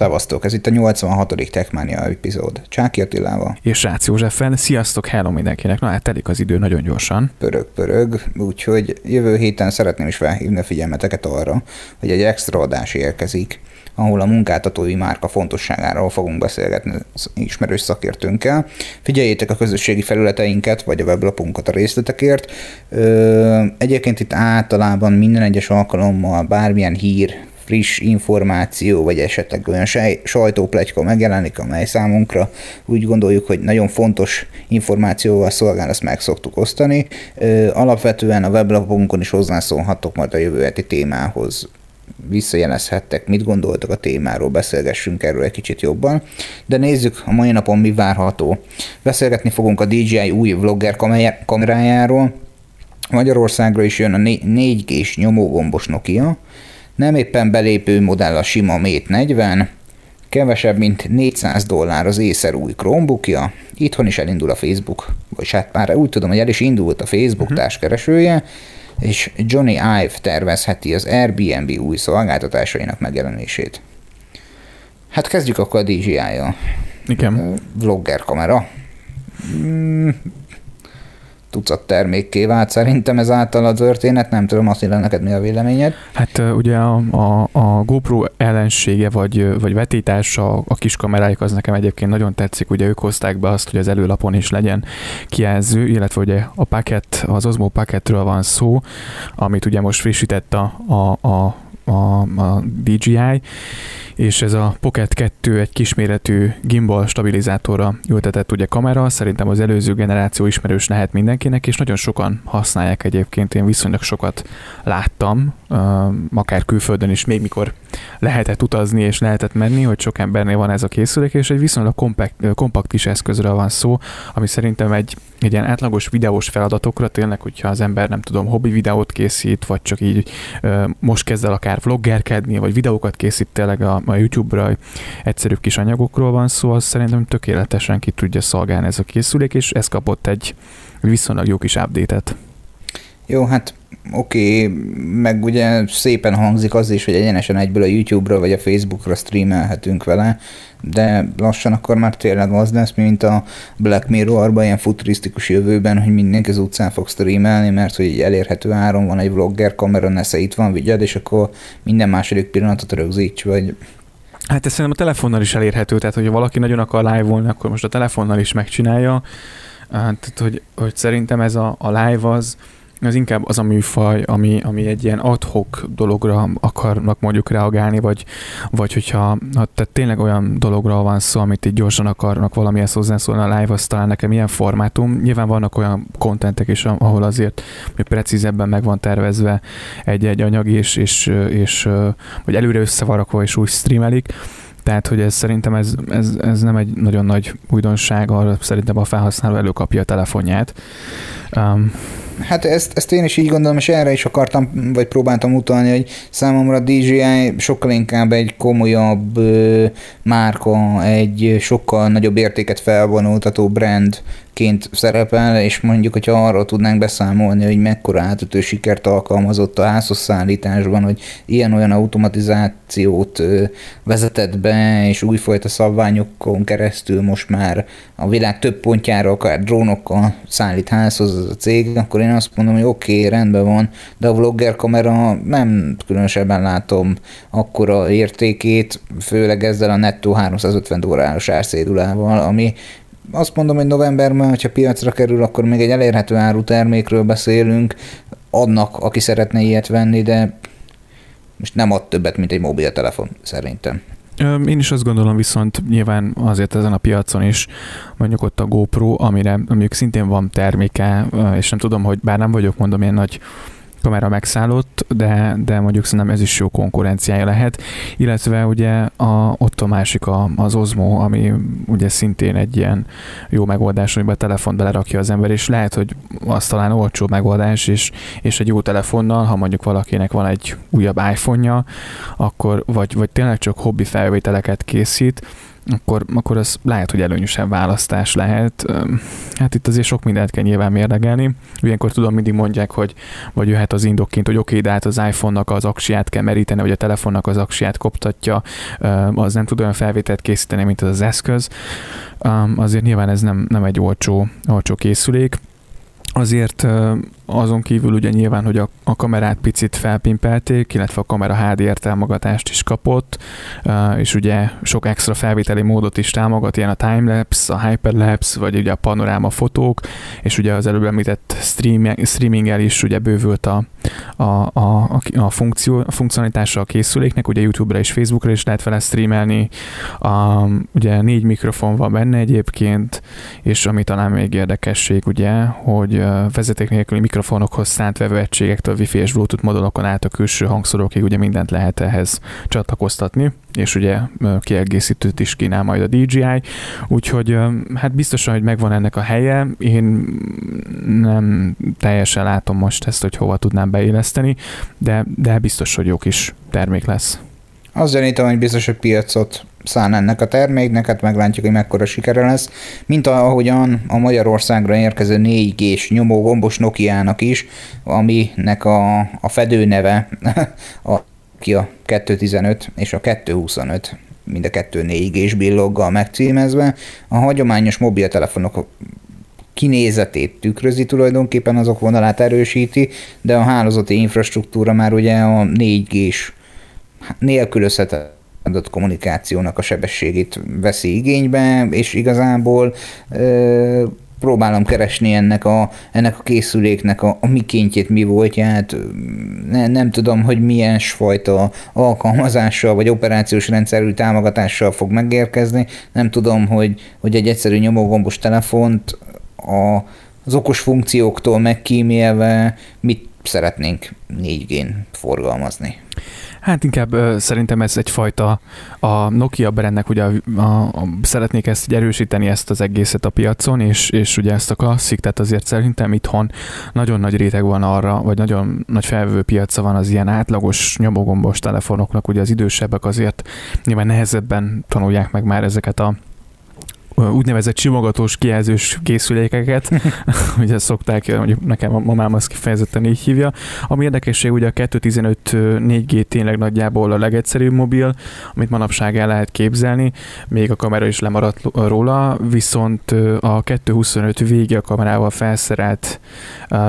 Szevasztok, ez itt a 86. Techmania epizód. Csáki Attilával. És Rácz Józseffel. Sziasztok, hello mindenkinek. Na hát telik az idő nagyon gyorsan. Pörög, pörög. Úgyhogy jövő héten szeretném is felhívni a figyelmeteket arra, hogy egy extra adás érkezik, ahol a munkáltatói márka fontosságáról fogunk beszélgetni ismerős szakértőnkkel. Figyeljétek a közösségi felületeinket, vagy a weblapunkat a részletekért. Ö, egyébként itt általában minden egyes alkalommal bármilyen hír, friss információ, vagy esetleg olyan sajtóplegyka megjelenik, amely számunkra úgy gondoljuk, hogy nagyon fontos információval szolgál, ezt meg szoktuk osztani. Alapvetően a weblapunkon is hozzászólhatok majd a jövő heti témához visszajelezhettek, mit gondoltak a témáról, beszélgessünk erről egy kicsit jobban. De nézzük a mai napon mi várható. Beszélgetni fogunk a DJI új vlogger kamerájáról, Magyarországra is jön a 4G-s nyomógombos Nokia, nem éppen belépő modell a sima Mate 40, kevesebb, mint 400 dollár az észer új Chromebookja, itthon is elindul a Facebook, vagy hát már úgy tudom, hogy el is indult a Facebook uh-huh. társkeresője, és Johnny Ive tervezheti az Airbnb új szolgáltatásainak megjelenését. Hát kezdjük akkor a DJI-jal. Igen. Vlogger kamera. Tucat termékké vált. Szerintem ezáltal a történet, nem tudom, azt írja neked mi a véleményed. Hát ugye a, a, a GoPro ellensége vagy, vagy vetítása a kis kameráik az nekem egyébként nagyon tetszik, ugye ők hozták be azt, hogy az előlapon is legyen kijelző, illetve ugye a paket, az Osmo paketről van szó, amit ugye most frissített a, a, a a, a DJI, és ez a Pocket 2 egy kisméretű gimbal stabilizátorra ültetett ugye kamera, szerintem az előző generáció ismerős lehet mindenkinek, és nagyon sokan használják egyébként, én viszonylag sokat láttam, akár külföldön is, még mikor lehetett utazni és lehetett menni, hogy sok embernél van ez a készülék, és egy viszonylag kompakt, kompakt kis eszközről van szó, ami szerintem egy, egy ilyen átlagos videós feladatokra, tényleg, hogyha az ember nem tudom, hobbi videót készít, vagy csak így most kezd el akár vloggerkedni, vagy videókat készít tényleg a, a YouTube-ra, egyszerűbb kis anyagokról van szó, az szerintem tökéletesen ki tudja szolgálni ez a készülék, és ez kapott egy viszonylag jó kis update-et. Jó, hát oké, okay, meg ugye szépen hangzik az is, hogy egyenesen egyből a YouTube-ra vagy a Facebook-ra streamelhetünk vele, de lassan akkor már tényleg az lesz, mint a Black Mirror-ban, ilyen futurisztikus jövőben, hogy mindenki az utcán fog streamelni, mert hogy elérhető áron van egy vlogger kamera, nesze itt van, vigyed, és akkor minden második pillanatot rögzíts, vagy Hát ez szerintem a telefonnal is elérhető, tehát hogyha valaki nagyon akar live-olni, akkor most a telefonnal is megcsinálja. Tehát, hogy, hogy szerintem ez a, a live az, az inkább az a műfaj, ami, ami egy ilyen adhok dologra akarnak mondjuk reagálni, vagy, vagy hogyha ha, tehát tényleg olyan dologra van szó, amit így gyorsan akarnak valamihez hozzászólni a live, az talán nekem ilyen formátum. Nyilván vannak olyan kontentek is, ahol azért hogy precízebben meg van tervezve egy-egy anyag, és, és, és vagy előre összevarakva és úgy streamelik, tehát, hogy ez szerintem ez, ez, ez nem egy nagyon nagy újdonság, arra szerintem a felhasználó előkapja a telefonját. Um, Hát ezt, ezt én is így gondolom, és erre is akartam, vagy próbáltam utalni, hogy számomra a DJI sokkal inkább egy komolyabb ö, márka, egy sokkal nagyobb értéket felvonultató brand ként szerepel, és mondjuk, hogyha arról tudnánk beszámolni, hogy mekkora átütő sikert alkalmazott a házhoz szállításban, hogy ilyen-olyan automatizációt vezetett be, és újfajta szabványokon keresztül most már a világ több pontjára akár drónokkal szállít házhoz az a cég, akkor én azt mondom, hogy oké, okay, rendben van, de a vlogger kamera nem különösebben látom akkora értékét, főleg ezzel a nettó 350 dolláros árszédulával, ami azt mondom, hogy novemberben, hogyha piacra kerül, akkor még egy elérhető áru termékről beszélünk, annak, aki szeretne ilyet venni, de most nem ad többet, mint egy mobiltelefon, szerintem. Én is azt gondolom, viszont nyilván azért ezen a piacon is mondjuk ott a GoPro, amire mondjuk szintén van terméke, és nem tudom, hogy bár nem vagyok mondom ilyen nagy kamera megszállott, de, de mondjuk szerintem ez is jó konkurenciája lehet. Illetve ugye a, ott a másik a, az Osmo, ami ugye szintén egy ilyen jó megoldás, amiben a telefon belerakja az ember, és lehet, hogy az talán olcsó megoldás, és, és egy jó telefonnal, ha mondjuk valakinek van egy újabb iPhone-ja, akkor vagy, vagy tényleg csak hobbi felvételeket készít, akkor, akkor az lehet, hogy előnyösebb választás lehet. Hát itt azért sok mindent kell nyilván mérlegelni. Ilyenkor tudom, mindig mondják, hogy vagy jöhet az indokként, hogy oké, okay, de hát az iPhone-nak az aksiát kell meríteni, vagy a telefonnak az aksiát koptatja, az nem tud olyan felvételt készíteni, mint az az eszköz. Azért nyilván ez nem, nem egy olcsó, olcsó készülék. Azért azon kívül ugye nyilván, hogy a, a kamerát picit felpimpelték, illetve a kamera HDR támogatást is kapott, és ugye sok extra felvételi módot is támogat, ilyen a timelapse, a hyperlapse, vagy ugye a panoráma fotók, és ugye az előbb említett streaming, streaminggel is ugye bővült a, a, a, a, funkció, a funkcionalitása a készüléknek, ugye YouTube-ra és Facebookra is lehet vele streamelni, a, ugye négy mikrofon van benne egyébként, és ami talán még érdekesség, ugye, hogy vezeték nélküli mikrofon mikrofonokhoz szánt vevőegységektől Wi-Fi és Bluetooth modulokon át a külső hangszorokig ugye mindent lehet ehhez csatlakoztatni, és ugye kiegészítőt is kínál majd a DJI, úgyhogy hát biztosan, hogy megvan ennek a helye, én nem teljesen látom most ezt, hogy hova tudnám beilleszteni, de, de biztos, hogy jó kis termék lesz. Az gyanítom, hogy biztos, hogy piacot szán ennek a terméknek, hát meglátjuk, hogy mekkora sikere lesz, mint ahogyan a Magyarországra érkező 4G-s nyomógombos Nokia-nak is, aminek a, a fedőneve a Nokia 215 és a 225 mind a kettő 4G-s billoggal megcímezve. A hagyományos mobiltelefonok kinézetét tükrözi tulajdonképpen, azok vonalát erősíti, de a hálózati infrastruktúra már ugye a 4G-s nélkülözhetetlen adott kommunikációnak a sebességét veszi igénybe, és igazából ö, próbálom keresni ennek a, ennek a készüléknek a, a mikéntjét, mi voltját, ne, nem tudom, hogy milyen fajta alkalmazással vagy operációs rendszerű támogatással fog megérkezni, nem tudom, hogy, hogy egy egyszerű nyomógombos telefont a, az okos funkcióktól megkímélve mit szeretnénk 4G-n forgalmazni. Hát inkább ö, szerintem ez egyfajta a Nokia brandnek ugye a, a, a, szeretnék ezt erősíteni ezt az egészet a piacon, és, és ugye ezt a klasszik, tehát azért szerintem itthon nagyon nagy réteg van arra, vagy nagyon nagy felvő piaca van az ilyen átlagos nyomogombos telefonoknak, ugye az idősebbek azért nyilván nehezebben tanulják meg már ezeket a úgynevezett simogatós kijelzős készülékeket, ugye szokták, mondjuk nekem a mamám azt kifejezetten így hívja. Ami érdekesség, ugye a 215 4G tényleg nagyjából a legegyszerűbb mobil, amit manapság el lehet képzelni, még a kamera is lemaradt róla, viszont a 225 vége a kamerával felszerelt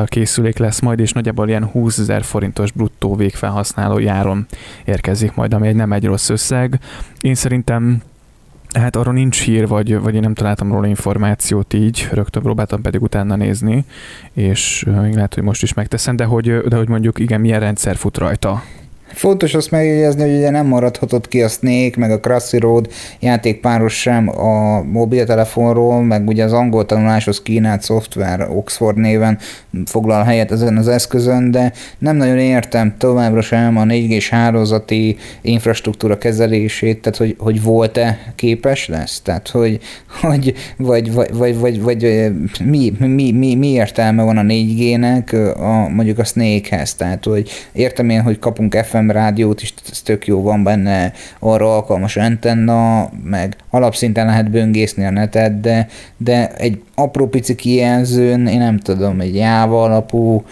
készülék lesz majd, és nagyjából ilyen 20 ezer forintos bruttó végfelhasználó járon érkezik majd, ami egy nem egy rossz összeg. Én szerintem Hát arról nincs hír, vagy, vagy én nem találtam róla információt így, rögtön próbáltam pedig utána nézni, és még lehet, hogy most is megteszem, de hogy, de hogy mondjuk igen, milyen rendszer fut rajta. Fontos azt megjegyezni, hogy ugye nem maradhatott ki a Snake, meg a Crossy Road játékpáros sem a mobiltelefonról, meg ugye az angol tanuláshoz kínált szoftver Oxford néven foglal helyet ezen az eszközön, de nem nagyon értem továbbra sem a 4 g hálózati infrastruktúra kezelését, tehát hogy, hogy volt-e képes lesz, tehát hogy, hogy vagy, vagy, vagy, vagy, vagy mi, mi, mi, mi értelme van a 4G-nek a, mondjuk a Snake-hez, tehát hogy értem én, hogy kapunk FM rádiót is, ez tök jó, van benne arra alkalmas antenna, meg alapszinten lehet böngészni a netet, de, de egy apró pici kijelzőn, én nem tudom, egy jáva alapú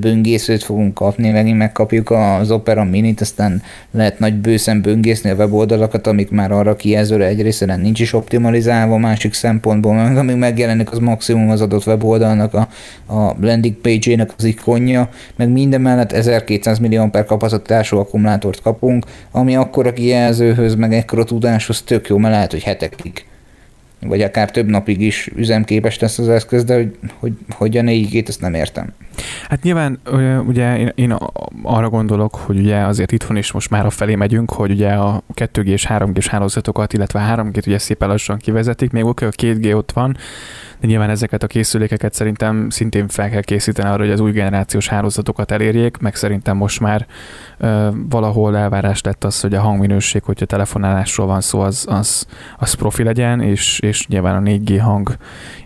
böngészőt fogunk kapni, megint megkapjuk az Opera Minit, aztán lehet nagy bőszen böngészni a weboldalakat, amik már arra kijelzőre egyrészt nincs is optimalizálva, másik szempontból, meg amíg megjelenik az maximum az adott weboldalnak a, a landing page-ének az ikonja, meg minden mellett 1200 millió per kapacitású akkumulátort kapunk, ami akkor a kijelzőhöz, meg ekkora tudáshoz tök jó, mert lehet, hogy hetekig vagy akár több napig is üzemképes lesz az eszköz, de hogy, hogy, hogy a 4 ezt nem értem. Hát nyilván ugye én, én arra gondolok, hogy ugye azért itthon is most már a felé megyünk, hogy ugye a 2G és 3G-s hálózatokat, illetve a 3G-t ugye szépen lassan kivezetik, még oké, a 2G ott van, de nyilván ezeket a készülékeket szerintem szintén fel kell készíteni arra, hogy az új generációs hálózatokat elérjék, meg szerintem most már ö, valahol elvárás lett az, hogy a hangminőség, hogyha telefonálásról van szó, az, az, az profi legyen, és, és nyilván a 4G hang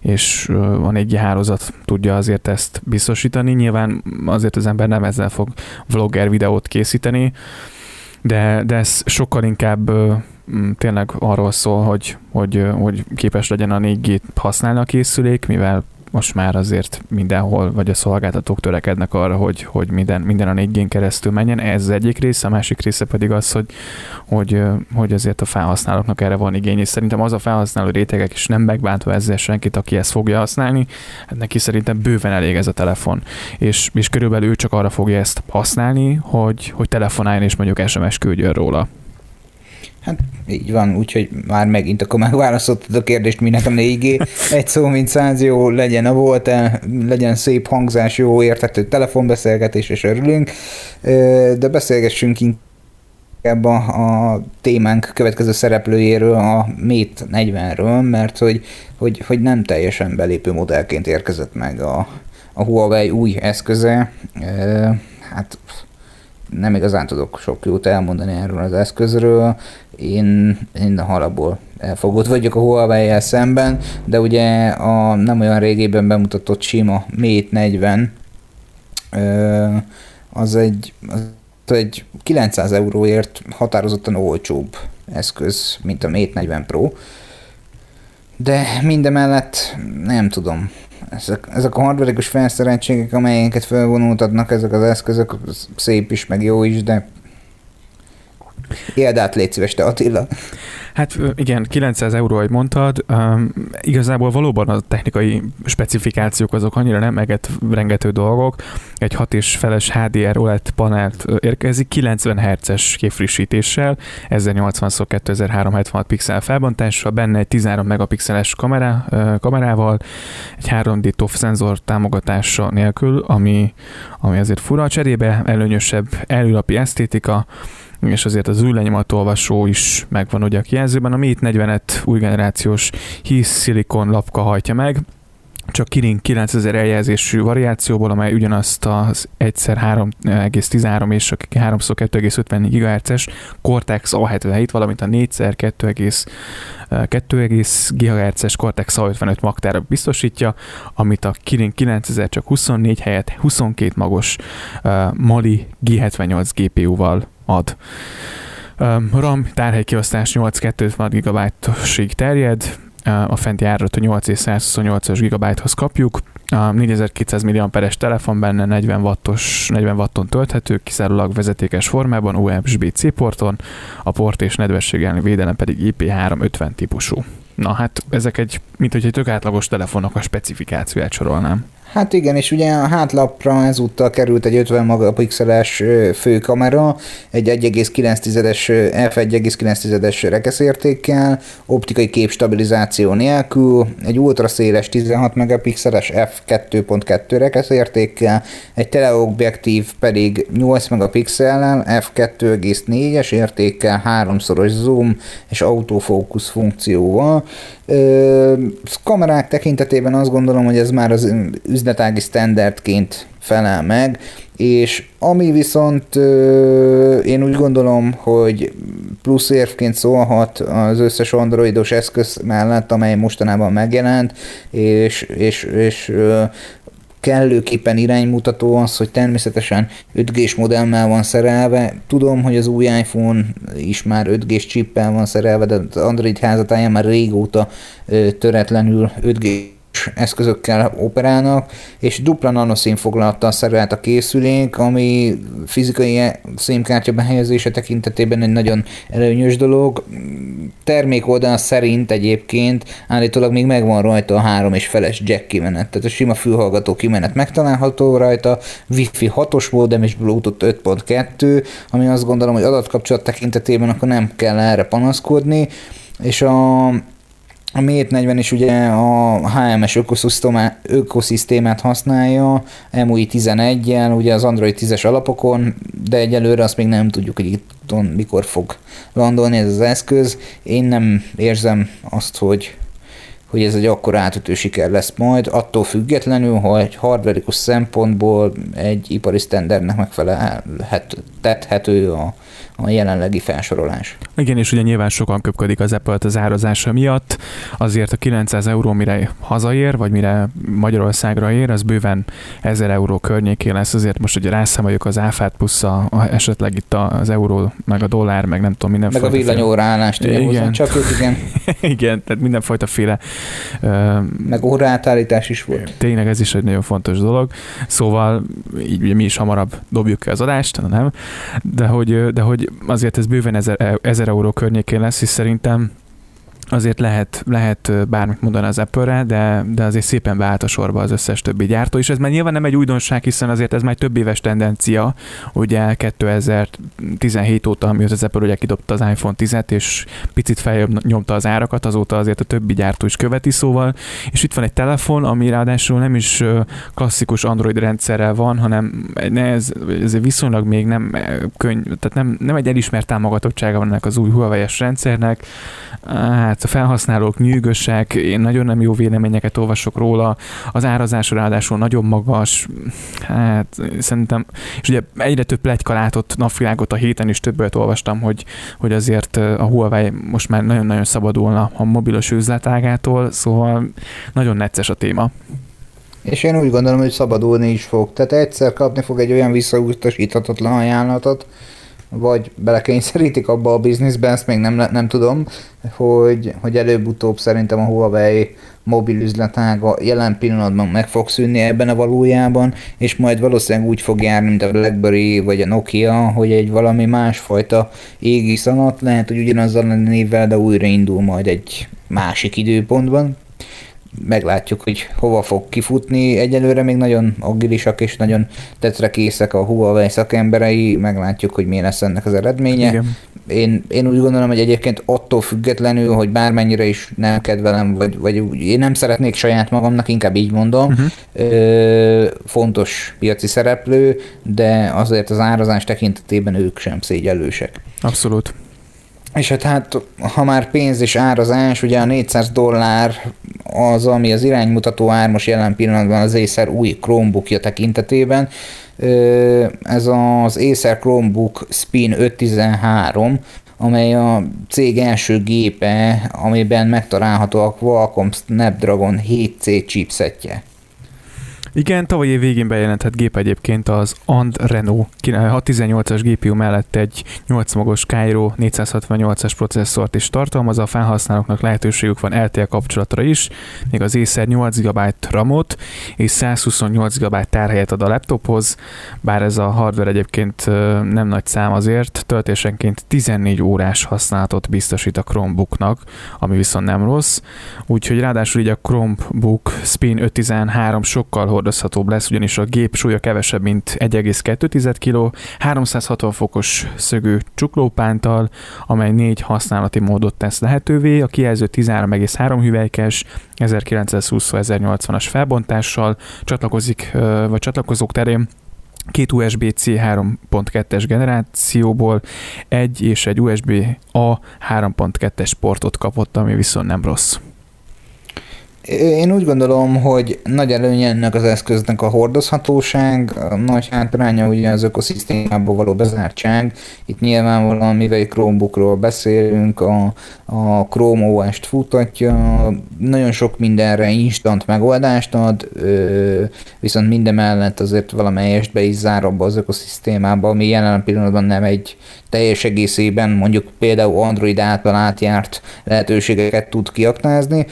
és a 4G hálózat tudja azért ezt biztosítani. Nyilván azért az ember nem ezzel fog vlogger videót készíteni, de, de ez sokkal inkább tényleg arról szól, hogy, hogy, hogy képes legyen a 4G-t használni a készülék, mivel most már azért mindenhol, vagy a szolgáltatók törekednek arra, hogy, hogy minden, minden a 4 keresztül menjen. Ez az egyik része, a másik része pedig az, hogy, hogy, hogy azért a felhasználóknak erre van igény, és szerintem az a felhasználó rétegek is nem megbántva ezzel senkit, aki ezt fogja használni, hát neki szerintem bőven elég ez a telefon. És, és körülbelül ő csak arra fogja ezt használni, hogy, hogy telefonáljon és mondjuk SMS küldjön róla. Hát így van, úgyhogy már megint akkor megválasztottad a kérdést, minek a 4G. Egy szó, mint száz jó, legyen a volt -e, legyen szép hangzás, jó értető telefonbeszélgetés, és örülünk. De beszélgessünk inkább a, a témánk következő szereplőjéről, a Mate 40-ről, mert hogy, hogy, hogy nem teljesen belépő modellként érkezett meg a, a Huawei új eszköze. Hát nem igazán tudok sok jót elmondani erről az eszközről. Én, én a halabból elfogott vagyok a huawei szemben, de ugye a nem olyan régében bemutatott sima Mate 40 az egy, az egy 900 euróért határozottan olcsóbb eszköz, mint a Mate 40 Pro. De mindemellett nem tudom, ezek, ezek a hardverekus felszereltségek, amelyeket felvonultatnak ezek az eszközök, szép is, meg jó is, de Éld át, légy szíves, te Attila. Hát igen, 900 euró, ahogy mondtad. Um, igazából valóban a technikai specifikációk azok annyira nem eget rengető dolgok. Egy 6 és feles HDR OLED panelt érkezik 90 Hz-es képfrissítéssel, 1080x2376 pixel felbontással, benne egy 13 megapixeles kamera, kamerával, egy 3D TOF szenzor támogatása nélkül, ami, ami azért fura. Cserébe előnyösebb előlapi esztétika, és azért az új lenyomatolvasó is megvan ugye a kijelzőben. A Mate 40-et új generációs hisz szilikon lapka hajtja meg, csak Kirin 9000 eljelzésű variációból, amely ugyanazt az egyszer 3,13 és a 3x2,54 GHz-es Cortex A77, valamint a 4x 2,2 GHz-es Cortex A55 magtára biztosítja, amit a Kirin 9000 csak 24 helyett 22 magos uh, Mali G78 GPU-val ad. RAM tárhely kiosztás 8-256 GB-osig terjed, a fenti árat a 8 és 128 GB-hoz kapjuk, a 4200 mAh-es telefon benne 40 wattos, 40 watton tölthető, kizárólag vezetékes formában, USB-C porton, a port és nedvesség elleni védelem pedig IP350 típusú. Na hát ezek egy, mint hogy egy tök átlagos telefonok a specifikációját sorolnám. Hát igen, és ugye a hátlapra ezúttal került egy 50 megapixeles főkamera, egy 1,9-es f1,9-es rekeszértékkel, optikai képstabilizáció nélkül, egy ultraszéles 16 megapixeles f2.2 rekeszértékkel, egy teleobjektív pedig 8 megapixellel, f2,4-es értékkel, háromszoros zoom és autofókusz funkcióval. Kamerák tekintetében azt gondolom, hogy ez már az üzletági standardként felel meg, és ami viszont én úgy gondolom, hogy plusz érvként szólhat az összes androidos eszköz mellett, amely mostanában megjelent, és, és, és kellőképpen iránymutató az, hogy természetesen 5G-s modellmel van szerelve. Tudom, hogy az új iPhone is már 5G-s chippel van szerelve, de az Android házatáján már régóta töretlenül 5G eszközökkel operálnak, és dupla nanoszín foglalattal szerelt a készülék, ami fizikai színkártya behelyezése tekintetében egy nagyon előnyös dolog. Termék oldal szerint egyébként állítólag még megvan rajta a három és feles jack kimenet, tehát a sima fülhallgató kimenet megtalálható rajta, Wi-Fi 6-os módem és Bluetooth 5.2, ami azt gondolom, hogy adatkapcsolat tekintetében akkor nem kell erre panaszkodni, és a a Mate 40 is ugye a HMS ökoszisztémát használja, MUI 11-jel, ugye az Android 10-es alapokon, de egyelőre azt még nem tudjuk, hogy itt mikor fog landolni ez az eszköz. Én nem érzem azt, hogy hogy ez egy akkor átütő siker lesz majd, attól függetlenül, hogy hardverikus szempontból egy ipari sztendernek megfelelhető a, a jelenlegi felsorolás. Igen, és ugye nyilván sokan köpködik az apple az árazása miatt, azért a 900 euró mire hazaér, vagy mire Magyarországra ér, az bőven 1000 euró környékén lesz, azért most ugye rászámoljuk az áfát plusz a, a, esetleg itt az euró, meg a dollár, meg nem tudom, mindenféle. Meg a villanyóraállást, ugye igen. csak ők, igen. igen, tehát mindenfajta féle. Uh, meg óraátállítás is volt. Tényleg ez is egy nagyon fontos dolog. Szóval így ugye mi is hamarabb dobjuk ki az adást, nem? De hogy, de hogy azért ez bőven 1000, 1000 euró környékén lesz, és szerintem azért lehet, lehet bármit mondani az Apple-re, de, de azért szépen beállt a sorba az összes többi gyártó, és ez már nyilván nem egy újdonság, hiszen azért ez már több éves tendencia, ugye 2017 óta, amióta az Apple ugye kidobta az iPhone 10-et, és picit feljebb nyomta az árakat, azóta azért a többi gyártó is követi, szóval, és itt van egy telefon, ami ráadásul nem is klasszikus Android rendszerrel van, hanem ez, ez viszonylag még nem könny, tehát nem, nem egy elismert támogatottsága van ennek az új Huawei-es rendszernek, hát a felhasználók nyűgösek, én nagyon nem jó véleményeket olvasok róla, az árazás ráadásul nagyon magas, hát szerintem, és ugye egyre több plegyka látott napvilágot a héten is többet olvastam, hogy, hogy azért a Huawei most már nagyon-nagyon szabadulna a mobilos üzletágától, szóval nagyon necces a téma. És én úgy gondolom, hogy szabadulni is fog. Tehát egyszer kapni fog egy olyan visszautasíthatatlan ajánlatot, vagy belekényszerítik abba a bizniszbe, ezt még nem, nem tudom, hogy, hogy előbb-utóbb szerintem a Huawei mobil üzletága jelen pillanatban meg fog szűnni ebben a valójában, és majd valószínűleg úgy fog járni, mint a BlackBerry vagy a Nokia, hogy egy valami másfajta égi alatt lehet, hogy ugyanazzal a névvel, de újra indul majd egy másik időpontban meglátjuk, hogy hova fog kifutni. Egyelőre még nagyon agilisak és nagyon tetrekészek a Huawei szakemberei, meglátjuk, hogy milyen lesz ennek az eredménye. Igen. Én, én úgy gondolom, hogy egyébként attól függetlenül, hogy bármennyire is nem kedvelem, vagy, vagy én nem szeretnék saját magamnak, inkább így mondom, uh-huh. ö, fontos piaci szereplő, de azért az árazás tekintetében ők sem szégyellősek. Abszolút. És hát, hát ha már pénz és árazás, ugye a 400 dollár az, ami az iránymutató ár most jelen pillanatban az Acer új Chromebookja tekintetében. Ez az Acer Chromebook Spin 513, amely a cég első gépe, amiben megtalálható a Qualcomm Snapdragon 7C chipsetje. Igen, tavaly év végén bejelentett gép egyébként az And Renault 618-as GPU mellett egy 8 magos Cairo 468-as processzort is tartalmaz, a felhasználóknak lehetőségük van LTE kapcsolatra is, még az Acer 8 GB RAM-ot és 128 GB tárhelyet ad a laptophoz, bár ez a hardware egyébként nem nagy szám azért, töltésenként 14 órás használatot biztosít a Chromebooknak, ami viszont nem rossz, úgyhogy ráadásul így a Chromebook Spin 513 sokkal hordozhatóbb lesz, ugyanis a gép súlya kevesebb, mint 1,2 kg, 360 fokos szögű csuklópántal, amely négy használati módot tesz lehetővé, a kijelző 13,3 hüvelykes, 1920-1080-as felbontással csatlakozik, vagy csatlakozók terén két USB-C 3.2-es generációból egy és egy USB-A 3.2-es portot kapott, ami viszont nem rossz. Én úgy gondolom, hogy nagy előnye ennek az eszköznek a hordozhatóság, a nagy hátránya ugye az ökoszisztémából való bezártság. Itt nyilvánvalóan, mivel Chromebookról beszélünk, a, a Chrome OS-t futatja, nagyon sok mindenre instant megoldást ad, viszont mindemellett azért valamelyest be is zár abba az ökoszisztémába, ami jelen pillanatban nem egy teljes egészében mondjuk például Android által átjárt lehetőségeket tud kiaknázni.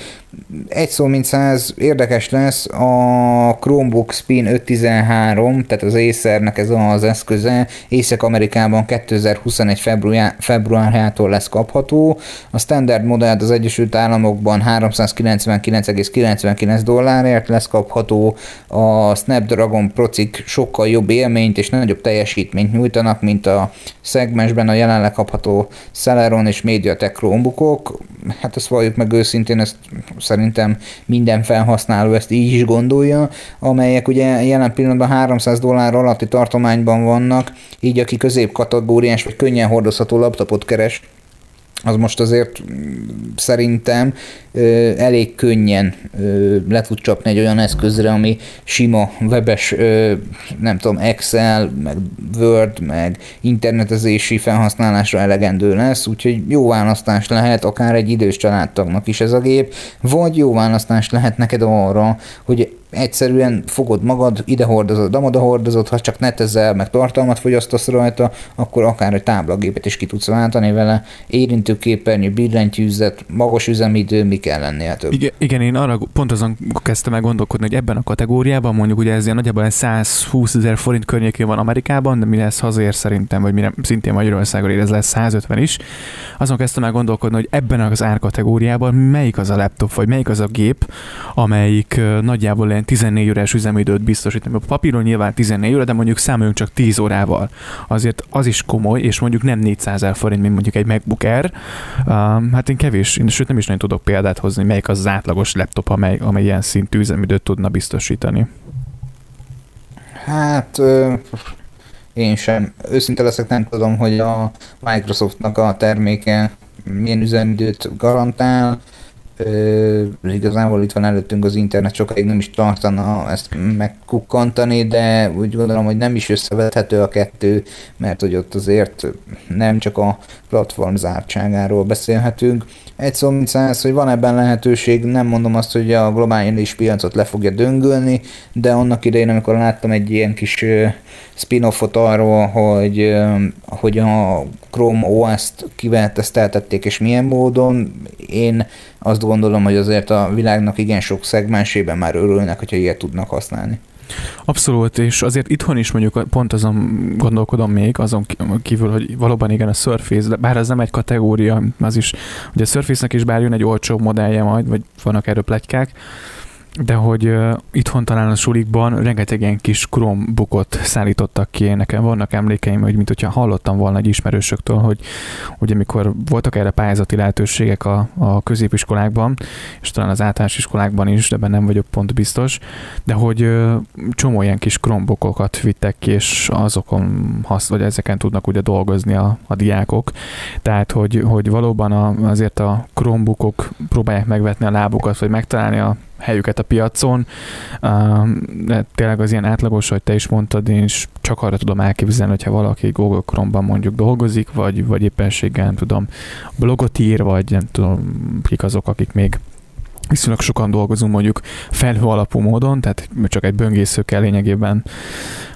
Egy szó mint száz érdekes lesz a Chromebook Spin 513, tehát az Acernek ez az eszköze Észak-Amerikában 2021 február, februárjától lesz kapható. A standard modellt az Egyesült Államokban 399,99 dollárért lesz kapható, a Snapdragon procik sokkal jobb élményt és nagyobb teljesítményt nyújtanak, mint a szegmens segmentesben a jelenleg kapható Celeron és MediaTek Chromebookok, hát ezt valljuk meg őszintén, ezt szerintem minden felhasználó ezt így is gondolja, amelyek ugye jelen pillanatban 300 dollár alatti tartományban vannak, így aki középkategóriás vagy könnyen hordozható laptopot keres, az most azért szerintem elég könnyen le tud csapni egy olyan eszközre, ami sima webes, nem tudom, Excel, meg Word, meg internetezési felhasználásra elegendő lesz, úgyhogy jó választás lehet akár egy idős családtagnak is ez a gép, vagy jó választás lehet neked arra, hogy egyszerűen fogod magad, ide hordozod, amoda hordozod, ha csak netezel, meg tartalmat fogyasztasz rajta, akkor akár egy táblagépet is ki tudsz váltani vele, érintőképernyő, billentyűzet, magas üzemidő, mi kell lennie több. Igen, igen, én arra pont azon kezdtem el gondolkodni, hogy ebben a kategóriában mondjuk ugye ez ilyen nagyjából 120 ezer forint környékén van Amerikában, de mi lesz hazér szerintem, vagy mire szintén Magyarországon ér, ez lesz 150 is. Azon kezdtem el gondolkodni, hogy ebben az árkategóriában melyik az a laptop, vagy melyik az a gép, amelyik nagyjából ilyen 14 órás üzemidőt biztosít. A papíron nyilván 14 óra, de mondjuk számoljunk csak 10 órával. Azért az is komoly, és mondjuk nem 400 ezer forint, mint mondjuk egy MacBook Air. Uh, hát én kevés, én sőt nem is nagyon tudok példát hozni, melyik az, az átlagos laptop, amely, amely ilyen szintű üzemidőt tudna biztosítani. Hát én sem. Őszinte leszek, nem tudom, hogy a Microsoftnak a terméke milyen üzemidőt garantál. Igazából itt van előttünk az internet, sokáig nem is tartana ezt megkukkantani, de úgy gondolom, hogy nem is összevethető a kettő, mert hogy ott azért nem csak a platform zártságáról beszélhetünk. Egy szó, mint száz, hogy van ebben lehetőség, nem mondom azt, hogy a globális piacot le fogja döngölni, de annak idején, amikor láttam egy ilyen kis spin-offot arról, hogy, hogy a Chrome OS-t kivel és milyen módon, én azt gondolom, hogy azért a világnak igen sok szegmensében már örülnek, hogyha ilyet tudnak használni. Abszolút, és azért itthon is mondjuk pont azon gondolkodom még, azon kívül, hogy valóban igen a Surface, bár ez nem egy kategória, az is, ugye a Surface-nek is bár jön egy olcsó modellje majd, vagy vannak erről plegykák, de hogy uh, itthon talán a sulikban rengeteg ilyen kis Chromebookot szállítottak ki, nekem vannak emlékeim, hogy mint hogyha hallottam volna egy ismerősöktől, hogy ugye amikor voltak erre pályázati lehetőségek a, a középiskolákban, és talán az általános iskolákban is, de nem vagyok pont biztos, de hogy uh, csomó ilyen kis Chromebookokat vittek ki, és azokon hasz, vagy ezeken tudnak ugye dolgozni a, a diákok. Tehát, hogy, hogy valóban a, azért a Chromebookok próbálják megvetni a lábukat, vagy megtalálni a helyüket a piacon. De tényleg az ilyen átlagos, hogy te is mondtad, én is csak arra tudom elképzelni, hogyha valaki Google Chrome-ban mondjuk dolgozik, vagy, vagy éppenséggel nem tudom, blogot ír, vagy nem tudom, kik azok, akik még viszonylag sokan dolgozunk mondjuk felhő alapú módon, tehát csak egy böngésző kell lényegében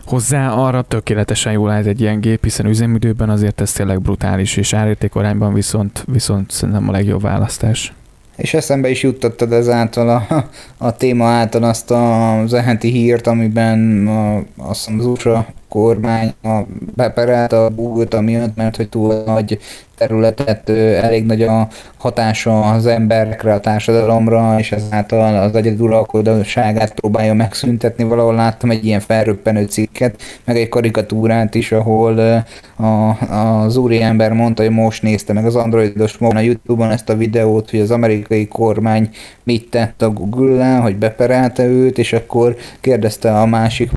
hozzá, arra tökéletesen jól állt egy ilyen gép, hiszen üzemidőben azért ez tényleg brutális, és árértékarányban viszont, viszont szerintem a legjobb választás. És eszembe is juttattad ezáltal a, a téma által azt az eheti hírt, amiben a, azt hiszem az USA kormány a, beperelt a Google-t amiatt, mert hogy túl nagy területet, elég nagy a hatása az emberekre, a társadalomra, és ezáltal az egyeduralkodóságát próbálja megszüntetni. Valahol láttam egy ilyen felröppenő cikket, meg egy karikatúrát is, ahol a, az úri ember mondta, hogy most nézte meg az androidos módon a Youtube-on ezt a videót, hogy az amerikai kormány mit tett a Google-lel, hogy beperelte őt, és akkor kérdezte a másik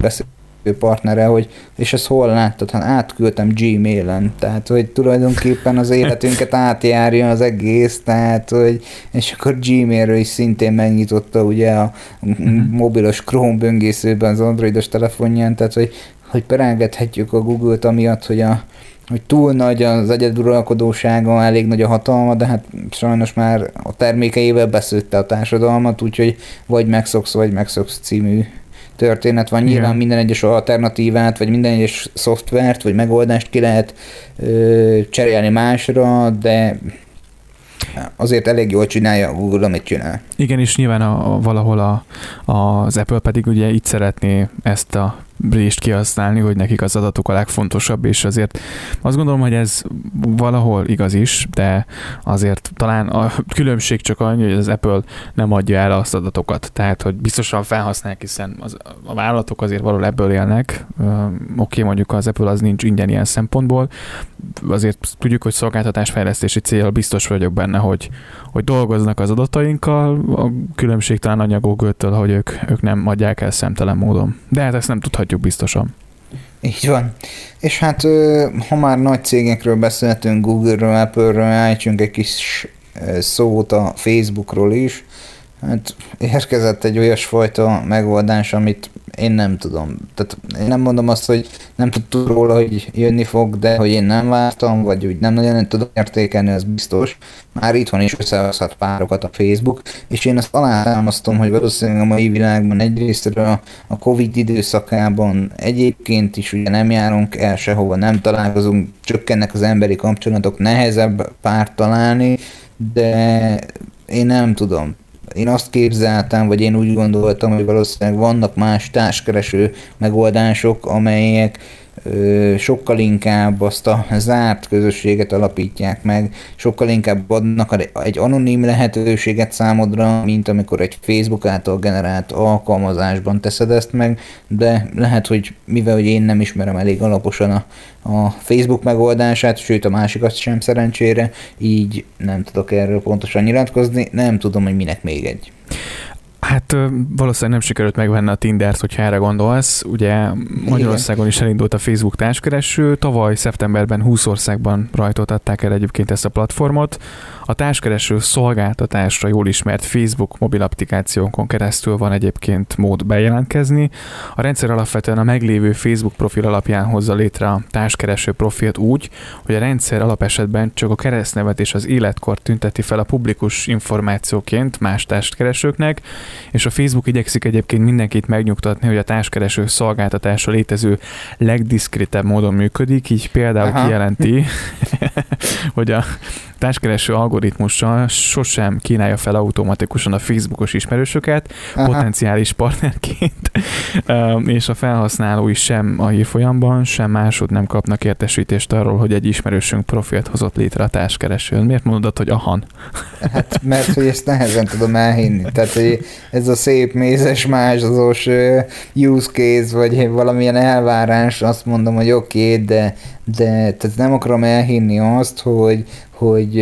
beszélő partnere, hogy és ezt hol láttad? Hát átküldtem Gmail-en, tehát hogy tulajdonképpen az életünket átjárja az egész, tehát hogy és akkor Gmailről is szintén megnyitotta ugye a mhm. mobilos Chrome böngészőben az androidos telefonján, tehát hogy, hogy perelgethetjük a Google-t amiatt, hogy a hogy túl nagy az egyeduralkodósága, elég nagy a hatalma, de hát sajnos már a termékeivel beszőtte a társadalmat, úgyhogy vagy megszoksz, vagy megszoksz című történet van. Nyilván Igen. minden egyes alternatívát, vagy minden egyes szoftvert, vagy megoldást ki lehet ö, cserélni másra, de azért elég jól csinálja a Google, amit csinál. Igen, és nyilván a, a, valahol a, a, az Apple pedig ugye itt szeretné ezt a rést kihasználni, hogy nekik az adatok a legfontosabb, és azért azt gondolom, hogy ez valahol igaz is, de azért talán a különbség csak annyi, hogy az Apple nem adja el azt adatokat, tehát hogy biztosan felhasználják, hiszen az, a vállalatok azért valahol ebből élnek. Oké, okay, mondjuk az Apple az nincs ingyen ilyen szempontból, azért tudjuk, hogy szolgáltatásfejlesztési cél biztos vagyok benne, hogy, hogy dolgoznak az adatainkkal, a különbség talán a hogy ők, ők nem adják el szemtelen módon. De hát ezt nem tudhatjuk biztosan. Így van. És hát ha már nagy cégekről beszéltünk, Google-ről, Apple-ről, állítsunk egy kis szót a Facebookról is, Hát érkezett egy olyasfajta megoldás, amit én nem tudom. Tehát én nem mondom azt, hogy nem tudtuk róla, hogy jönni fog, de hogy én nem vártam, vagy úgy nem nagyon tudom értékelni, az biztos. Már itthon is összehozhat párokat a Facebook, és én azt alátámasztom, hogy valószínűleg a mai világban egyrészt a Covid időszakában egyébként is ugye nem járunk el sehova, nem találkozunk, csökkennek az emberi kapcsolatok, nehezebb párt találni, de én nem tudom én azt képzeltem, vagy én úgy gondoltam, hogy valószínűleg vannak más társkereső megoldások, amelyek sokkal inkább azt a zárt közösséget alapítják meg, sokkal inkább adnak egy anonim lehetőséget számodra, mint amikor egy Facebook által generált alkalmazásban teszed ezt meg, de lehet, hogy mivel hogy én nem ismerem elég alaposan a, a Facebook megoldását, sőt a másikat sem szerencsére, így nem tudok erről pontosan nyilatkozni, nem tudom, hogy minek még egy. Hát valószínűleg nem sikerült megvenni a Tindert, hogyha erre gondolsz. Ugye Magyarországon is elindult a Facebook társkereső, tavaly szeptemberben 20 országban rajtoltatták el egyébként ezt a platformot. A társkereső szolgáltatásra jól ismert Facebook mobil applikációnkon keresztül van egyébként mód bejelentkezni. A rendszer alapvetően a meglévő Facebook profil alapján hozza létre a társkereső profilt úgy, hogy a rendszer alapesetben csak a keresztnevet és az életkort tünteti fel a publikus információként más társkeresőknek, és a Facebook igyekszik egyébként mindenkit megnyugtatni, hogy a társkereső szolgáltatása létező legdiszkrétebb módon működik, így például Aha. kijelenti, hogy a társkereső algoritmussal sosem kínálja fel automatikusan a Facebookos ismerősöket Aha. potenciális partnerként, és a felhasználó is sem a hírfolyamban, sem másod nem kapnak értesítést arról, hogy egy ismerősünk profilt hozott létre a társkeresőn. Miért mondod, hogy ahan? Hát mert, hogy ezt nehezen tudom elhinni. Tehát, hogy ez a szép mézes mázsazós use case, vagy valamilyen elvárás, azt mondom, hogy oké, okay, de, de tehát nem akarom elhinni azt, hogy, hogy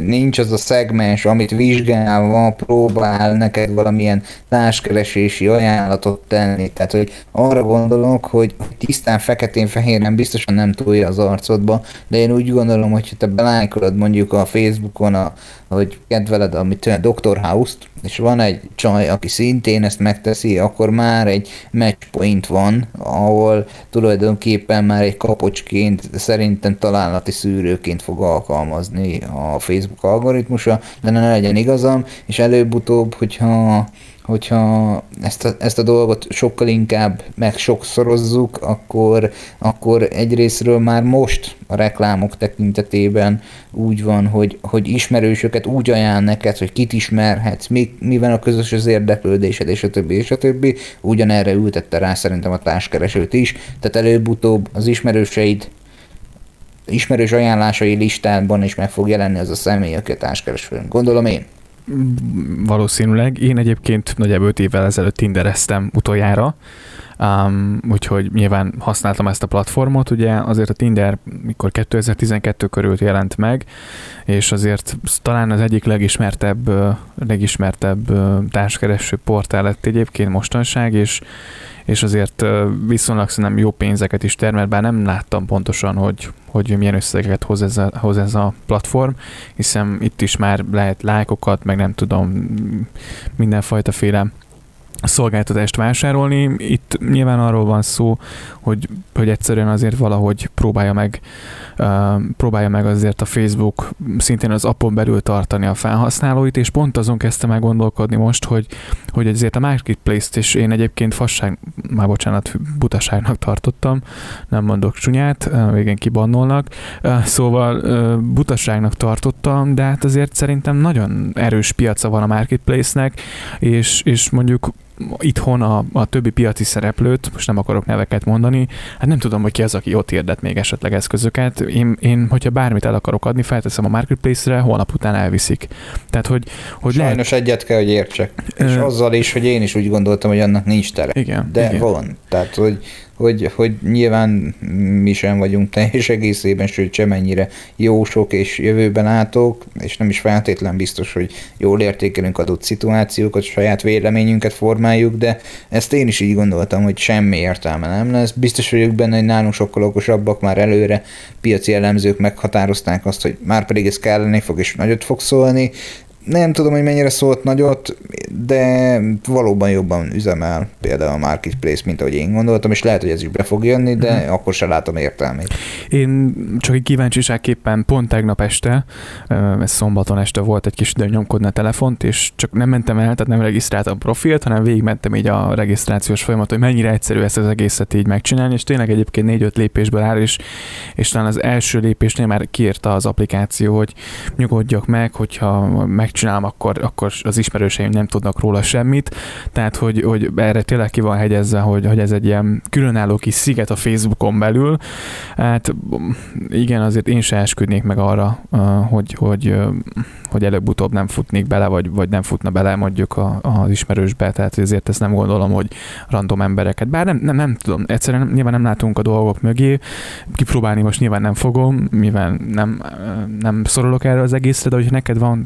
nincs az a szegmens, amit vizsgálva próbál neked valamilyen társkeresési ajánlatot tenni. Tehát, hogy arra gondolok, hogy tisztán feketén-fehéren biztosan nem túlja az arcodba, de én úgy gondolom, hogy te belájkolod mondjuk a Facebookon, a, hogy kedveled amit a Dr. House-t, és van egy csaj, aki szintén ezt megteszi, akkor már egy match point van, ahol tulajdonképpen már egy kapocsként szerintem találati szűrőként fog alkalmazni a Facebook algoritmusa, de ne legyen igazam, és előbb-utóbb, hogyha hogyha ezt a, ezt a dolgot sokkal inkább meg sokszorozzuk, akkor, akkor egyrésztről már most a reklámok tekintetében úgy van, hogy, hogy ismerősöket úgy ajánl neked, hogy kit ismerhetsz, mi, miben a közös az érdeklődésed, és a többi, és a többi. Ugyanerre ültette rá szerintem a társkeresőt is, tehát előbb-utóbb az ismerőseid ismerős ajánlásai listában is meg fog jelenni az a személy, aki a társkereső. Gondolom én. Valószínűleg. Én egyébként nagyjából 5 évvel ezelőtt tindereztem utoljára, um, úgyhogy nyilván használtam ezt a platformot. Ugye azért a Tinder, mikor 2012 körül jelent meg, és azért talán az egyik legismertebb, legismertebb társkereső portál lett egyébként mostanság, és és azért viszonylag szerintem jó pénzeket is termel, bár nem láttam pontosan, hogy, hogy milyen összegeket hoz ez, a, hoz ez a platform, hiszen itt is már lehet lájkokat, meg nem tudom, mindenfajta féle szolgáltatást vásárolni. Itt nyilván arról van szó, hogy, hogy egyszerűen azért valahogy próbálja meg, uh, próbálja meg azért a Facebook szintén az appon belül tartani a felhasználóit, és pont azon kezdte meg gondolkodni most, hogy, hogy azért a Marketplace-t is én egyébként fasság, már bocsánat, butaságnak tartottam, nem mondok csúnyát, végén kibannolnak, uh, szóval uh, butaságnak tartottam, de hát azért szerintem nagyon erős piaca van a Marketplace-nek, és, és mondjuk itthon a, a többi piaci szereplőt, most nem akarok neveket mondani, hát nem tudom, hogy ki az, aki ott érdet még esetleg eszközöket. Én, én hogyha bármit el akarok adni, felteszem a marketplace-re, holnap után elviszik. Tehát, hogy, hogy Sajnos lehet... egyet kell, hogy értsek. És Ö... azzal is, hogy én is úgy gondoltam, hogy annak nincs tere. Igen. De igen. van. Tehát, hogy hogy, hogy nyilván mi sem vagyunk teljes egészében, sőt semennyire jósok és jövőben átok, és nem is feltétlen biztos, hogy jól értékelünk adott szituációkat, saját véleményünket formáljuk, de ezt én is így gondoltam, hogy semmi értelme nem lesz. Biztos vagyok benne, hogy nálunk sokkal okosabbak már előre piaci elemzők meghatározták azt, hogy már pedig ez kelleni fog és nagyot fog szólni, nem tudom, hogy mennyire szólt nagyot, de valóban jobban üzemel például a Marketplace, mint ahogy én gondoltam, és lehet, hogy ez is be fog jönni, de uh-huh. akkor se látom értelmét. Én csak egy kíváncsiságképpen pont tegnap este, ez szombaton este volt egy kis idő nyomkodni a telefont, és csak nem mentem el, tehát nem regisztráltam profilt, hanem végigmentem így a regisztrációs folyamat, hogy mennyire egyszerű ezt az egészet így megcsinálni, és tényleg egyébként négy-öt lépésből áll, és, és talán az első lépésnél már kiírta az applikáció, hogy nyugodjak meg, hogyha meg megcsinálom, akkor, akkor az ismerőseim nem tudnak róla semmit. Tehát, hogy, hogy erre tényleg ki van hegyezve, hogy, hogy ez egy ilyen különálló kis sziget a Facebookon belül. Hát igen, azért én se esküdnék meg arra, hogy, hogy, hogy előbb-utóbb nem futnék bele, vagy, vagy nem futna bele mondjuk a, az ismerősbe, tehát ezért ezt nem gondolom, hogy random embereket. Bár nem, nem, nem tudom, egyszerűen nyilván nem látunk a dolgok mögé, kipróbálni most nyilván nem fogom, mivel nem, nem szorolok erre az egészre, de hogy neked van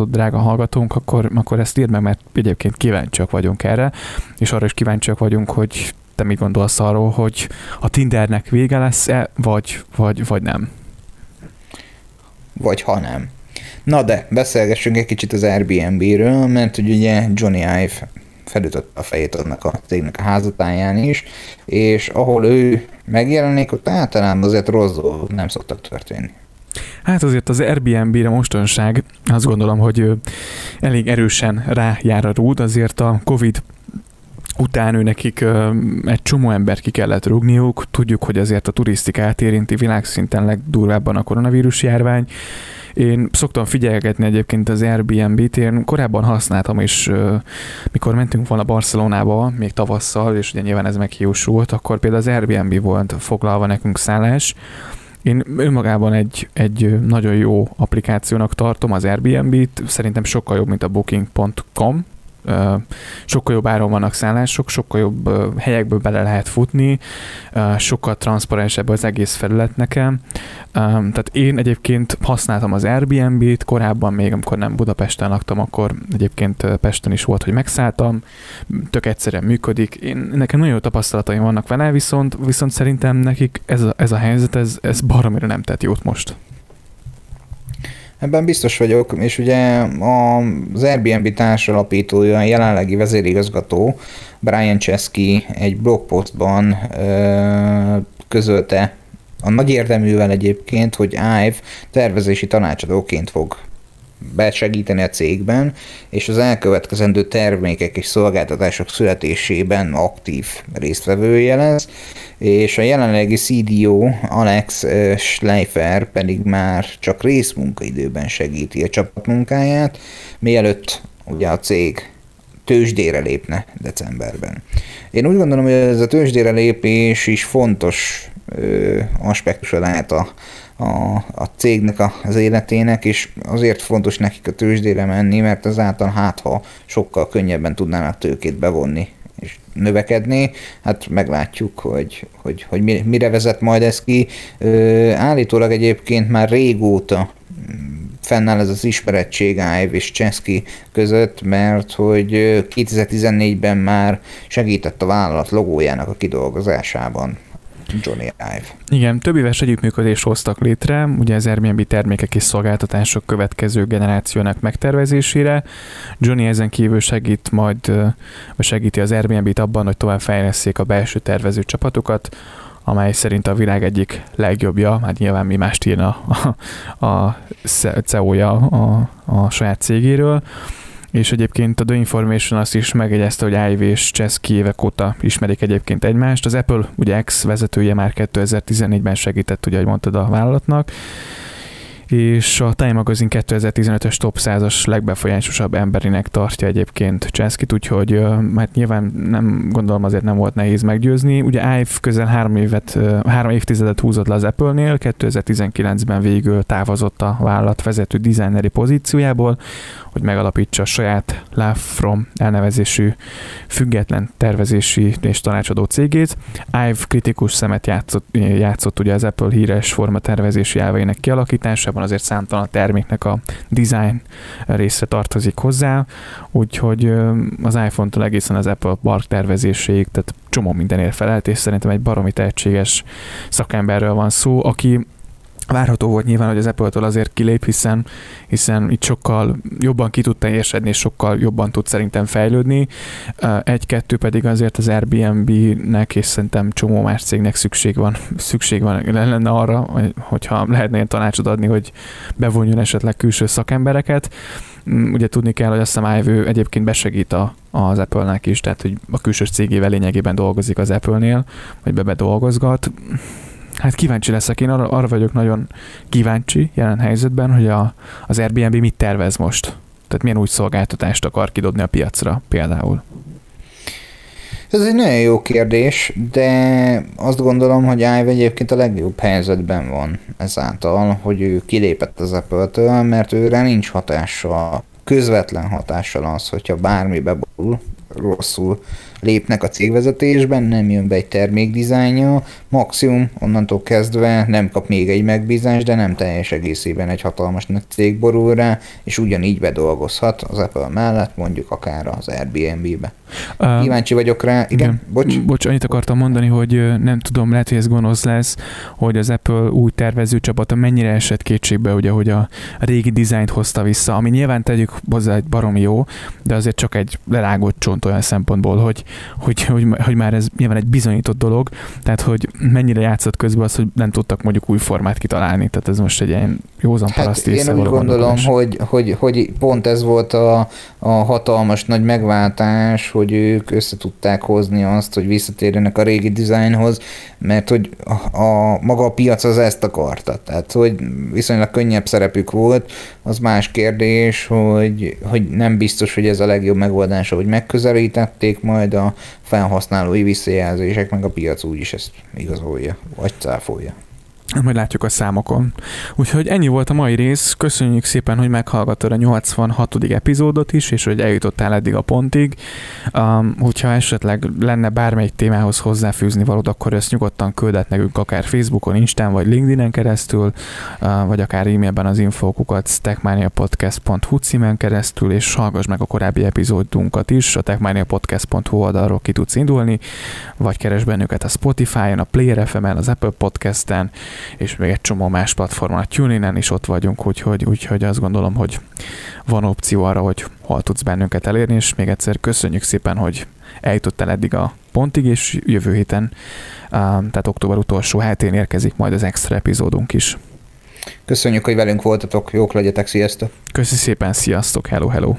tapasztalatod drága hallgatónk, akkor, akkor ezt írd meg, mert egyébként kíváncsiak vagyunk erre, és arra is kíváncsiak vagyunk, hogy te mit gondolsz arról, hogy a Tindernek vége lesz-e, vagy, vagy, vagy nem? Vagy ha nem. Na de, beszélgessünk egy kicsit az Airbnb-ről, mert ugye Johnny Ive felütött a fejét annak a cégnek a házatáján is, és ahol ő megjelenik, ott általában azért rossz dolgok nem szoktak történni. Hát azért az Airbnb-re mostanság azt gondolom, hogy elég erősen rájár a rúd, azért a Covid után ő nekik egy csomó ember ki kellett rúgniuk. Tudjuk, hogy azért a turisztikát érinti világszinten legdurvábban a koronavírus járvány. Én szoktam figyelgetni egyébként az Airbnb-t, én korábban használtam is, mikor mentünk volna Barcelonába, még tavasszal, és ugye nyilván ez meghiúsult, akkor például az Airbnb volt foglalva nekünk szállás, én önmagában egy, egy nagyon jó applikációnak tartom az Airbnb-t, szerintem sokkal jobb, mint a booking.com, sokkal jobb áron vannak szállások, sokkal jobb helyekből bele lehet futni, sokkal transzparensebb az egész felület nekem. Tehát én egyébként használtam az Airbnb-t, korábban még, amikor nem Budapesten laktam, akkor egyébként Pesten is volt, hogy megszálltam, tök egyszerűen működik. Én, nekem nagyon jó tapasztalataim vannak vele, viszont, viszont szerintem nekik ez a, ez a helyzet, ez, ez baromira nem tett jót most. Ebben biztos vagyok, és ugye az Airbnb társalapítója, jelenlegi vezérigazgató Brian Chesky egy blogpostban közölte a nagy érdeművel egyébként, hogy IVE tervezési tanácsadóként fog besegíteni a cégben, és az elkövetkezendő termékek és szolgáltatások születésében aktív résztvevője lesz, és a jelenlegi CDO Alex Schleifer pedig már csak részmunkaidőben segíti a csapatmunkáját, mielőtt ugye a cég tőzsdére lépne decemberben. Én úgy gondolom, hogy ez a tőzsdére lépés is fontos aspektusa lehet a, a, a cégnek az életének, és azért fontos nekik a tőzsdére menni, mert azáltal hát, ha sokkal könnyebben tudnának tőkét bevonni és növekedni, hát meglátjuk, hogy, hogy, hogy mire vezet majd ez ki. Állítólag egyébként már régóta fennáll ez az ismerettség Ive és Cseszki között, mert hogy 2014-ben már segített a vállalat logójának a kidolgozásában. Johnny Ive. Igen, több éves együttműködést hoztak létre, ugye az Airbnb termékek és szolgáltatások következő generációnak megtervezésére. Johnny ezen kívül segít majd, vagy segíti az Airbnb-t abban, hogy tovább fejleszék a belső tervező csapatokat, amely szerint a világ egyik legjobbja, hát nyilván mi mást írna a, a CEO-ja a, a saját cégéről és egyébként a The Information azt is megjegyezte, hogy Ivy és Chesky évek óta ismerik egyébként egymást. Az Apple ugye ex vezetője már 2014-ben segített, ugye, ahogy mondtad a vállalatnak, és a Time Magazine 2015-ös top 100-as legbefolyásosabb emberinek tartja egyébként Császkit, úgyhogy hát nyilván nem gondolom azért nem volt nehéz meggyőzni. Ugye Ive közel három, évet, három évtizedet húzott le az Apple-nél, 2019-ben végül távozott a vállalat vezető designeri pozíciójából, hogy megalapítsa a saját Love From elnevezésű független tervezési és tanácsadó cégét. Ive kritikus szemet játszott, játszott ugye az Apple híres forma tervezési elveinek kialakításában, azért számtalan terméknek a design része tartozik hozzá, úgyhogy az iPhone-tól egészen az Apple Park tervezéséig, tehát csomó mindenért felelt, és szerintem egy baromi tehetséges szakemberről van szó, aki Várható volt nyilván, hogy az Apple-től azért kilép, hiszen, hiszen itt sokkal jobban ki tud teljesedni, és sokkal jobban tud szerintem fejlődni. Egy-kettő pedig azért az Airbnb-nek, és szerintem csomó más cégnek szükség van, szükség van lenne arra, hogyha lehetne ilyen tanácsot adni, hogy bevonjon esetleg külső szakembereket. Mm, ugye tudni kell, hogy azt hiszem Ive egyébként besegít a, az Apple-nek is, tehát hogy a külső cégével lényegében dolgozik az Apple-nél, vagy be dolgozgat Hát kíváncsi leszek, én arra, arra vagyok nagyon kíváncsi jelen helyzetben, hogy a, az Airbnb mit tervez most. Tehát milyen új szolgáltatást akar kidobni a piacra például. Ez egy nagyon jó kérdés, de azt gondolom, hogy Ive egyébként a legjobb helyzetben van ezáltal, hogy ő kilépett az Apple-től, mert őre nincs hatása, közvetlen hatással az, hogyha bármi beborul, rosszul lépnek a cégvezetésben, nem jön be egy termékdizájnja, maximum onnantól kezdve nem kap még egy megbízást, de nem teljes egészében egy hatalmas nagy cég borul rá, és ugyanígy bedolgozhat az Apple mellett, mondjuk akár az Airbnb-be. Uh, Kíváncsi vagyok rá. Igen, igen. bocs. Bocs, annyit akartam mondani, hogy nem tudom, lehet, hogy ez gonosz lesz, hogy az Apple új tervező csapata mennyire esett kétségbe, ugye, hogy a régi dizájnt hozta vissza, ami nyilván tegyük hozzá egy barom jó, de azért csak egy lerágott csont olyan szempontból, hogy, hogy, hogy, hogy már ez nyilván egy bizonyított dolog, tehát hogy mennyire játszott közben az, hogy nem tudtak mondjuk új formát kitalálni, tehát ez most egy ilyen józan hát Én úgy gondolom, hogy, hogy, hogy, pont ez volt a, a hatalmas nagy megváltás, hogy ők össze tudták hozni azt, hogy visszatérjenek a régi dizájnhoz, mert hogy a, a maga a piac az ezt akarta. Tehát, hogy viszonylag könnyebb szerepük volt, az más kérdés, hogy, hogy nem biztos, hogy ez a legjobb megoldás, hogy megközelítették, majd a felhasználói visszajelzések, meg a piac úgyis ezt igazolja, vagy cáfolja. Majd látjuk a számokon. Úgyhogy ennyi volt a mai rész. Köszönjük szépen, hogy meghallgattad a 86. epizódot is, és hogy eljutottál eddig a pontig. Um, hogyha esetleg lenne bármelyik témához hozzáfűzni valód, akkor ezt nyugodtan küldet nekünk akár Facebookon, Instán vagy LinkedIn-en keresztül, uh, vagy akár e-mailben az infókukat techmaniapodcast.hu címen keresztül, és hallgass meg a korábbi epizódunkat is, a techmaniapodcast.hu oldalról ki tudsz indulni, vagy keres bennünket a Spotify-on, a Player FM-en, az Apple Podcast-en, és még egy csomó más platformon, a TuneIn-en is ott vagyunk, úgyhogy, úgyhogy azt gondolom, hogy van opció arra, hogy hol tudsz bennünket elérni, és még egyszer köszönjük szépen, hogy eljutottál eddig a pontig, és jövő héten, tehát október utolsó hetén érkezik majd az extra epizódunk is. Köszönjük, hogy velünk voltatok, jók legyetek, sziasztok! Köszi szépen, sziasztok, hello, hello!